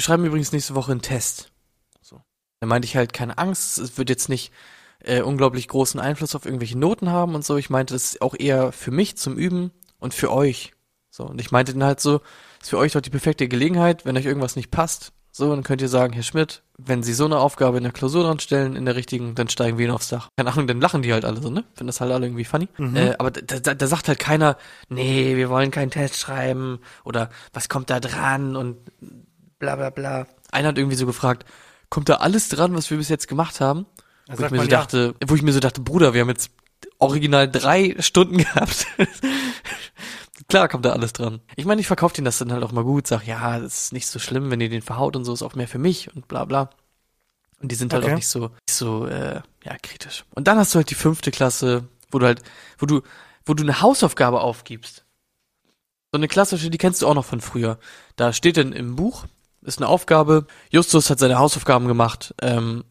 wir schreiben übrigens nächste Woche einen Test. So. Dann meinte ich halt, keine Angst, es wird jetzt nicht äh, unglaublich großen Einfluss auf irgendwelche Noten haben und so. Ich meinte, das ist auch eher für mich zum Üben und für euch. So. Und ich meinte dann halt so, ist für euch doch die perfekte Gelegenheit, wenn euch irgendwas nicht passt. So, dann könnt ihr sagen, Herr Schmidt, wenn Sie so eine Aufgabe in der Klausur dran stellen, in der richtigen, dann steigen wir ihn aufs Dach. Keine Ahnung, dann lachen die halt alle so, ne? Finden das halt alle irgendwie funny. Äh, aber da, da, da sagt halt keiner, nee, wir wollen keinen Test schreiben oder was kommt da dran und bla bla bla. Einer hat irgendwie so gefragt, kommt da alles dran, was wir bis jetzt gemacht haben? Wo ich, mir so ja. dachte, wo ich mir so dachte, Bruder, wir haben jetzt original drei Stunden <laughs> gehabt. Klar kommt da alles dran. Ich meine, ich verkaufe denen das dann halt auch mal gut, sag, ja, das ist nicht so schlimm, wenn ihr den verhaut und so, ist auch mehr für mich und bla bla. Und die sind halt Okay. auch nicht so, nicht so, äh, ja, kritisch. Und dann hast du halt die fünfte Klasse, wo du halt, wo du, wo du eine Hausaufgabe aufgibst. So eine klassische, die kennst du auch noch von früher. Da steht dann im Buch, ist eine Aufgabe, Justus hat seine Hausaufgaben gemacht, ähm,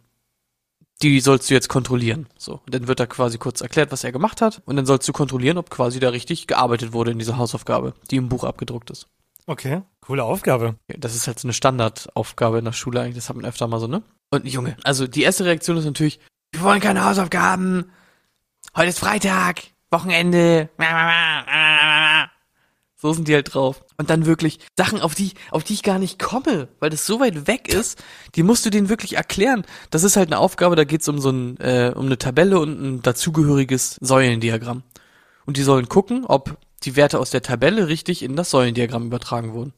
die sollst du jetzt kontrollieren. So. Und dann wird da quasi kurz erklärt, was er gemacht hat. Und dann sollst du kontrollieren, ob quasi da richtig gearbeitet wurde in dieser Hausaufgabe, die im Buch abgedruckt ist. Okay, coole Aufgabe. Das ist halt so eine Standardaufgabe in der Schule eigentlich, das hat man öfter mal so, ne? Und Junge, also die erste Reaktion ist natürlich, wir wollen keine Hausaufgaben. Heute ist Freitag, Wochenende. So sind die halt drauf. Und dann wirklich Sachen, auf die, auf die ich gar nicht komme, weil das so weit weg ist, die musst du denen wirklich erklären. Das ist halt eine Aufgabe, da geht's um so ein, äh, um eine Tabelle und ein dazugehöriges Säulendiagramm. Und die sollen gucken, ob die Werte aus der Tabelle richtig in das Säulendiagramm übertragen wurden.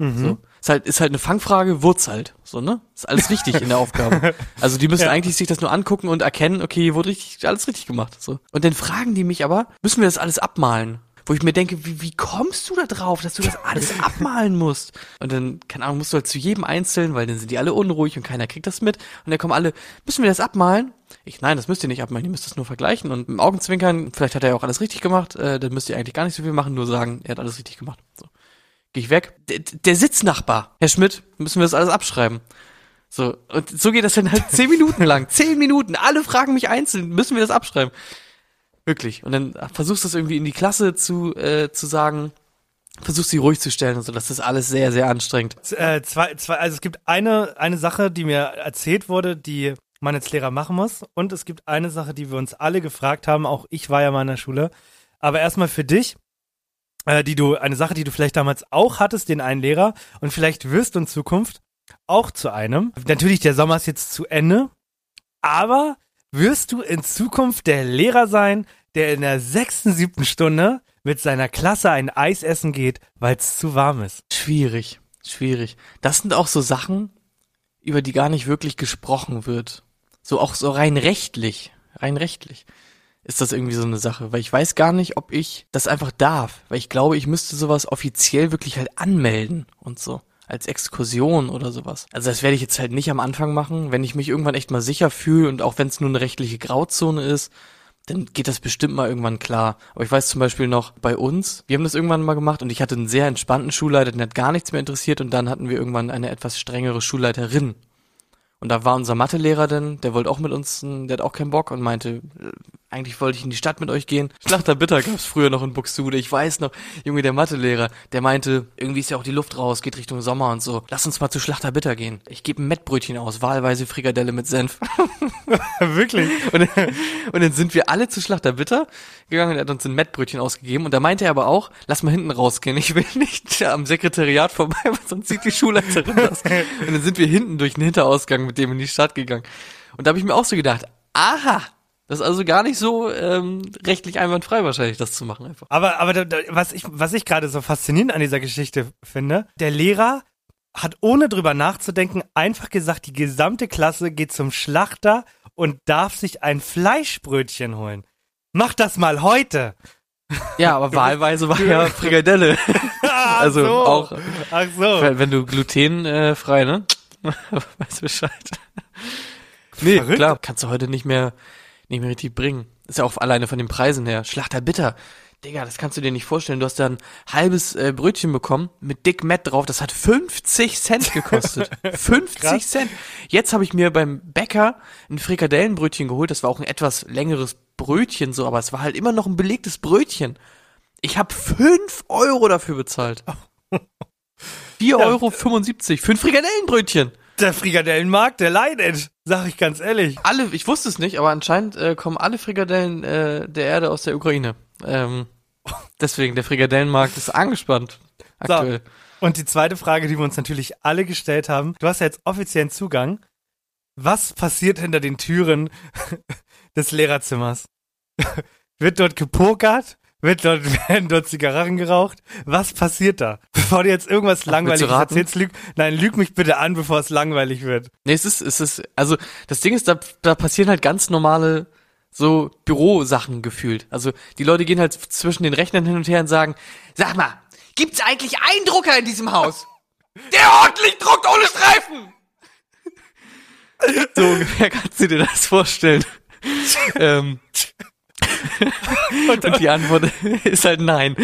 So. Ist halt, ist halt eine Fangfrage, Wurz halt. So, ne? Ist alles richtig in der Aufgabe. <laughs> Also die müssen Ja. eigentlich sich das nur angucken und erkennen, okay, hier wurde richtig, alles richtig gemacht. So. Und dann fragen die mich aber, müssen wir das alles abmalen? Wo ich mir denke, wie, wie kommst du da drauf, dass du das alles <laughs> abmalen musst? Und dann, keine Ahnung, musst du halt zu jedem einzeln, weil dann sind die alle unruhig und keiner kriegt das mit. Und dann kommen alle, müssen wir das abmalen? Ich, nein, das müsst ihr nicht abmalen, ihr müsst das nur vergleichen und im Augenzwinkern, vielleicht hat er ja auch alles richtig gemacht, äh, dann müsst ihr eigentlich gar nicht so viel machen, nur sagen, er hat alles richtig gemacht. So. Geh ich weg. Der, der Sitznachbar, Herr Schmidt, müssen wir das alles abschreiben. So, und so geht das dann halt zehn Minuten lang. Zehn Minuten, alle fragen mich einzeln, müssen wir das abschreiben? Wirklich. Und dann versuchst du es irgendwie in die Klasse zu, äh, zu sagen, versuchst sie ruhig zu stellen und so. Das ist alles sehr, sehr anstrengend. Äh, zwei, zwei, also es gibt eine, eine Sache, die mir erzählt wurde, die man als Lehrer machen muss. Und es gibt eine Sache, die wir uns alle gefragt haben. Auch ich war ja mal in der Schule. Aber erstmal für dich, äh, die du, eine Sache, die du vielleicht damals auch hattest, den einen Lehrer. Und vielleicht wirst du in Zukunft auch zu einem. Natürlich, der Sommer ist jetzt zu Ende. Aber wirst du in Zukunft der Lehrer sein, der in der sechsten, siebten Stunde mit seiner Klasse ein Eis essen geht, weil es zu warm ist? Schwierig, schwierig. Das sind auch so Sachen, über die gar nicht wirklich gesprochen wird. So auch so rein rechtlich, rein rechtlich ist das irgendwie so eine Sache, weil ich weiß gar nicht, ob ich das einfach darf, weil ich glaube, ich müsste sowas offiziell wirklich halt anmelden und so als Exkursion oder sowas. Also das werde ich jetzt halt nicht am Anfang machen, wenn ich mich irgendwann echt mal sicher fühle und auch wenn es nur eine rechtliche Grauzone ist, dann geht das bestimmt mal irgendwann klar. Aber ich weiß zum Beispiel noch bei uns, wir haben das irgendwann mal gemacht und ich hatte einen sehr entspannten Schulleiter, den hat gar nichts mehr interessiert und dann hatten wir irgendwann eine etwas strengere Schulleiterin. Und da war unser Mathelehrer dann, der wollte auch mit uns, der hat auch keinen Bock und meinte, eigentlich wollte ich in die Stadt mit euch gehen. Schlachterbitter gab's früher noch in Buxtehude. Ich weiß noch, Junge, der Mathelehrer, der meinte, irgendwie ist ja auch die Luft raus, geht Richtung Sommer und so. Lass uns mal zu Schlachterbitter gehen. Ich gebe ein Mettbrötchen aus, wahlweise Frikadelle mit Senf. <laughs> Wirklich? Und, dann- und dann sind wir alle zu Schlachterbitter gegangen und er hat uns ein Mettbrötchen ausgegeben. Und da meinte er aber auch, lass mal hinten rausgehen. Ich will nicht am Sekretariat vorbei, weil sonst sieht die Schulleiterin das. Und dann sind wir hinten durch den Hinterausgang mit dem in die Stadt gegangen. Und da habe ich mir auch so gedacht, aha, das ist also gar nicht so ähm, rechtlich einwandfrei wahrscheinlich, das zu machen einfach. Aber, aber da, da, was ich, was ich gerade so faszinierend an dieser Geschichte finde, der Lehrer hat ohne drüber nachzudenken einfach gesagt, die gesamte Klasse geht zum Schlachter und darf sich ein Fleischbrötchen holen. Mach das mal heute. Ja, aber <laughs> wahlweise war ja Frikadelle. <laughs> <laughs> Also so. auch, Ach so. wenn, du glutenfrei, äh, frei, ne? weißt du Bescheid. Nee, Verrückt. klar, kannst du heute nicht mehr, nicht mehr richtig bringen. Ist ja auch alleine von den Preisen her. Schlachter bitter. Digga, das kannst du dir nicht vorstellen. Du hast da ein halbes äh, Brötchen bekommen mit dick Mett drauf. Das hat 50 Cent gekostet. <laughs> 50 Krass. Cent. Jetzt habe ich mir beim Bäcker ein Frikadellenbrötchen geholt. Das war auch ein etwas längeres Brötchen so, aber es war halt immer noch ein belegtes Brötchen. Ich habe 5 Euro dafür bezahlt. <laughs> 4,75 Euro für ein Frikadellenbrötchen. Der Frikadellenmarkt, der leidet, sag ich ganz ehrlich. Alle, ich wusste es nicht, aber anscheinend äh, kommen alle Frikadellen äh, der Erde aus der Ukraine. Ähm, deswegen, der Frikadellenmarkt ist angespannt aktuell. Und die zweite Frage, die wir uns natürlich alle gestellt haben, du hast ja jetzt offiziellen Zugang. Was passiert hinter den Türen <laughs> des Lehrerzimmers? <laughs> Wird dort gepokert? Wird dort, <laughs> werden dort Zigarren geraucht? Was passiert da? Bevor du jetzt irgendwas Langweiliges raten? erzählst, lüg, nein, lüg mich bitte an, bevor es langweilig wird. Nee, es ist, es ist, also das Ding ist, da, da passieren halt ganz normale so Bürosachen gefühlt. Also die Leute gehen halt zwischen den Rechnern hin und her und sagen, sag mal, gibt's eigentlich einen Drucker in diesem Haus? <laughs> Der ordentlich druckt ohne Streifen! So ungefähr kannst du dir das vorstellen. <laughs> ähm, und die Antwort <laughs> ist halt nein.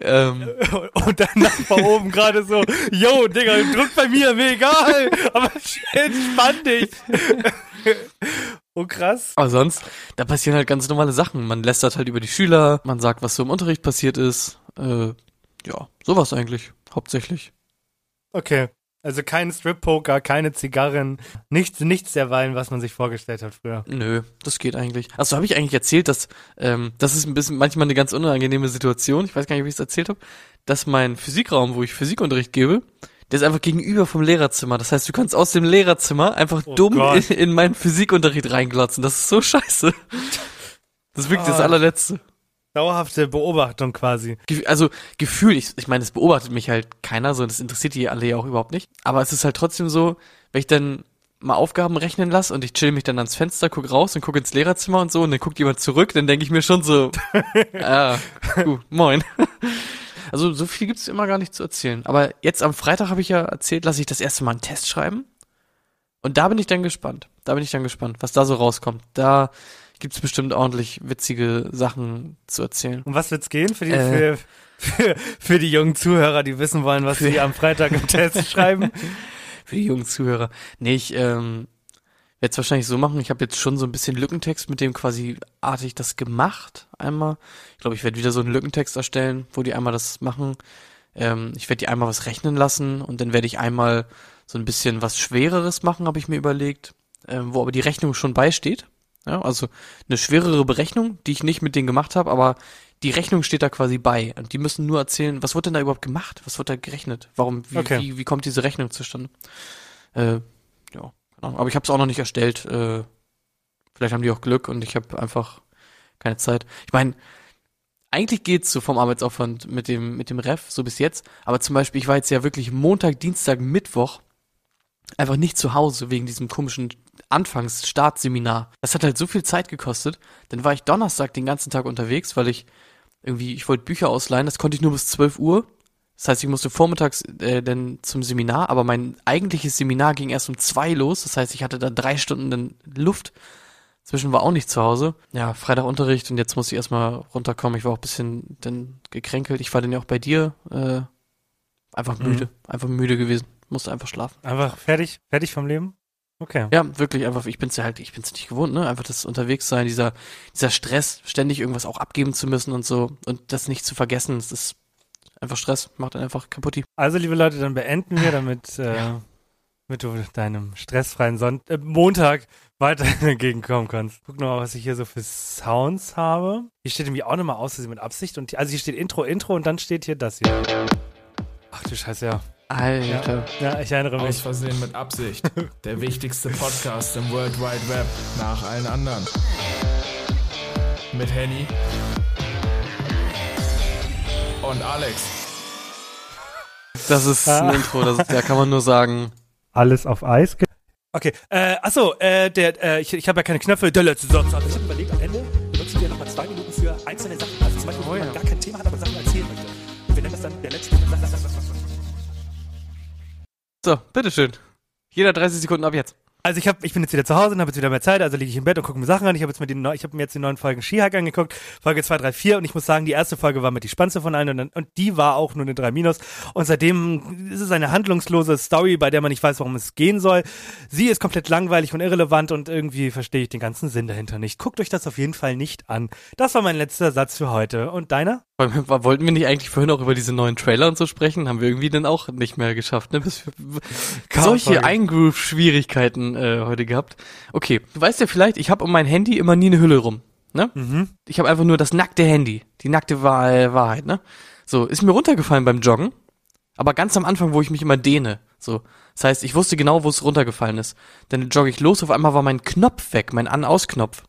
Ähm, Und dann Nachbar oben gerade so, yo, Digga, drück bei mir, mir egal, aber entspann dich. Oh krass. aber sonst, da passieren halt ganz normale Sachen. Man lästert halt über die Schüler, man sagt, was so im Unterricht passiert ist. Äh, ja, sowas eigentlich, hauptsächlich. Okay. Also kein Strip-Poker, keine Zigarren, nichts, nichts derweilen, was man sich vorgestellt hat früher. Nö, das geht eigentlich. Also habe ich eigentlich erzählt, dass ähm, das ist ein bisschen manchmal eine ganz unangenehme Situation. Ich weiß gar nicht, ob ich es erzählt habe, dass mein Physikraum, wo ich Physikunterricht gebe, der ist einfach gegenüber vom Lehrerzimmer. Das heißt, du kannst aus dem Lehrerzimmer einfach Oh dumm in, in meinen Physikunterricht reinglotzen. Das ist so scheiße. Das ist wirklich das Ah. allerletzte. Dauerhafte Beobachtung quasi. Also Gefühl, ich, ich meine, es beobachtet mich halt keiner, so das interessiert die alle ja auch überhaupt nicht. Aber es ist halt trotzdem so, wenn ich dann mal Aufgaben rechnen lasse und ich chill mich dann ans Fenster, guck raus und guck ins Lehrerzimmer und so und dann guckt jemand zurück, dann denke ich mir schon so, <laughs> ah, gut, moin. <laughs> Also so viel gibt's immer gar nicht zu erzählen. Aber jetzt am Freitag habe ich ja erzählt, lasse ich das erste Mal einen Test schreiben. Und da bin ich dann gespannt. Da bin ich dann gespannt, was da so rauskommt. Da gibt's bestimmt ordentlich witzige Sachen zu erzählen. Um was wird's gehen für die, Äh. für, für, für die jungen Zuhörer, die wissen wollen, was sie am Freitag im Test <laughs> schreiben? für die jungen Zuhörer. Nee, ich ähm, werde es wahrscheinlich so machen. Ich habe jetzt schon so ein bisschen Lückentext mit dem quasi artig das gemacht. Einmal. Ich glaube, ich werde wieder so einen Lückentext erstellen, wo die einmal das machen. Ähm, ich werde die einmal was rechnen lassen und dann werde ich einmal so ein bisschen was Schwereres machen, habe ich mir überlegt, ähm, wo aber die Rechnung schon beisteht. Ja, also eine schwerere Berechnung, die ich nicht mit denen gemacht habe, aber die Rechnung steht da quasi bei. Und die müssen nur erzählen, was wurde denn da überhaupt gemacht? Was wird da gerechnet? Warum, wie, Okay. wie, wie kommt diese Rechnung zustande? Äh, ja, Ahnung. Aber ich habe es auch noch nicht erstellt. Äh, vielleicht haben die auch Glück und ich habe einfach keine Zeit. Ich meine, eigentlich geht's so vom Arbeitsaufwand mit dem, mit dem Ref, so bis jetzt. Aber zum Beispiel, ich war jetzt ja wirklich Montag, Dienstag, Mittwoch einfach nicht zu Hause wegen diesem komischen Anfangsstartseminar. Das hat halt so viel Zeit gekostet. Dann war ich Donnerstag den ganzen Tag unterwegs, weil ich irgendwie, ich wollte Bücher ausleihen, das konnte ich nur bis 12 Uhr. Das heißt, ich musste vormittags äh, dann zum Seminar, aber mein eigentliches Seminar ging erst um zwei los. Das heißt, ich hatte da drei Stunden dann Luft. Zwischen war auch nicht zu Hause. Ja, Freitag Unterricht und jetzt musste ich erstmal runterkommen. Ich war auch ein bisschen dann gekränkelt. Ich war dann ja auch bei dir. Äh, einfach Mhm. müde. Einfach müde gewesen. Musste einfach schlafen. Einfach fertig, fertig vom Leben? Okay. Ja, wirklich einfach, ich bin's ja halt, ich bin's nicht gewohnt, ne? Einfach das Unterwegssein, dieser, dieser Stress, ständig irgendwas auch abgeben zu müssen und so und das nicht zu vergessen, das ist einfach Stress, macht dann einfach kaputt. Also, liebe Leute, dann beenden wir, damit, <laughs> äh, damit du deinem stressfreien Sonn äh, Montag <laughs> weiterhin entgegenkommen kannst. Guck noch mal, was ich hier so für Sounds habe. Hier steht irgendwie auch nochmal aus, dass sie mit Absicht und also hier steht Intro, Intro und dann steht hier das hier. Ach du Scheiße, ja. Alter. Ja, ich erinnere Aus mich. Versehen mit Absicht. Der wichtigste Podcast im World Wide Web nach allen anderen. Mit Henny und Alex. Das ist Ah. ein Intro, das, da kann man nur sagen, Alles auf Eis. Okay, äh, achso, äh, der, äh, ich, ich habe ja keine Knöpfe, der letzte Satz. Ich habe überlegt, am Ende benutzen wir nochmal zwei Minuten für einzelne Sachen. So, bitteschön. Jeder 30 Sekunden ab jetzt. Also ich, hab, ich bin jetzt wieder zu Hause und habe jetzt wieder mehr Zeit, also liege ich im Bett und gucke mir Sachen an. Ich habe mir habe mir jetzt die neuen Folgen Skihack angeguckt, Folge 2, 3, 4 und ich muss sagen, die erste Folge war mit die spannendste von allen und, dann- und die war auch nur eine 3 Minus und seitdem ist es eine handlungslose Story, bei der man nicht weiß, worum es gehen soll. Sie ist komplett langweilig und irrelevant und irgendwie verstehe ich den ganzen Sinn dahinter nicht. Guckt euch das auf jeden Fall nicht an. Das war mein letzter Satz für heute und deiner? Woll- Wollten wir nicht eigentlich vorhin auch über diese neuen Trailer und so sprechen? Haben wir irgendwie dann auch nicht mehr geschafft, ne? Bis wir, solche. Eingroove-Schwierigkeiten äh, heute gehabt. Okay, du weißt ja vielleicht, ich habe um mein Handy immer nie eine Hülle rum, ne? Mhm. Ich habe einfach nur das nackte Handy, die nackte Wahr Wahrheit, ne? So, ist mir runtergefallen beim Joggen, aber ganz am Anfang, wo ich mich immer dehne, so. Das heißt, ich wusste genau, wo es runtergefallen ist. Dann jogge ich los, auf einmal war mein Knopf weg, mein An-Aus-Knopf.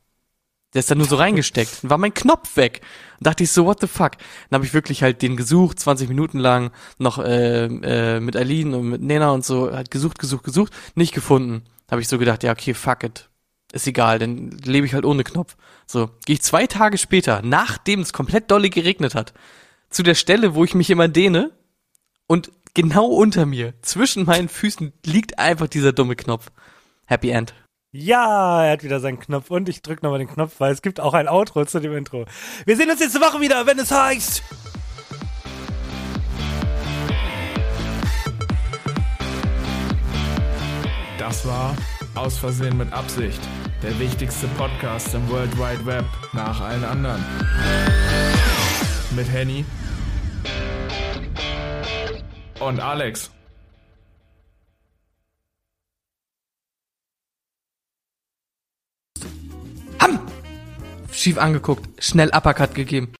Der ist da nur so reingesteckt. Dann war mein Knopf weg. Und dachte ich so, what the fuck? Dann habe ich wirklich halt den gesucht, 20 Minuten lang, noch äh, äh, mit Aline und mit Nena und so, halt gesucht, gesucht, gesucht, nicht gefunden. Habe ich so gedacht, ja, okay, fuck it. Ist egal, dann lebe ich halt ohne Knopf. So, gehe ich zwei Tage später, nachdem es komplett dolle geregnet hat, zu der Stelle, wo ich mich immer dehne und genau unter mir, zwischen meinen Füßen, liegt einfach dieser dumme Knopf. Happy End. Ja, er hat wieder seinen Knopf und ich drück nochmal den Knopf, weil es gibt auch ein Outro zu dem Intro. Wir sehen uns nächste Woche wieder, wenn es heißt. Das war Aus Versehen mit Absicht. Der wichtigste Podcast im World Wide Web nach allen anderen. Mit Henny und Alex. Schief angeguckt, schnell Uppercut gegeben.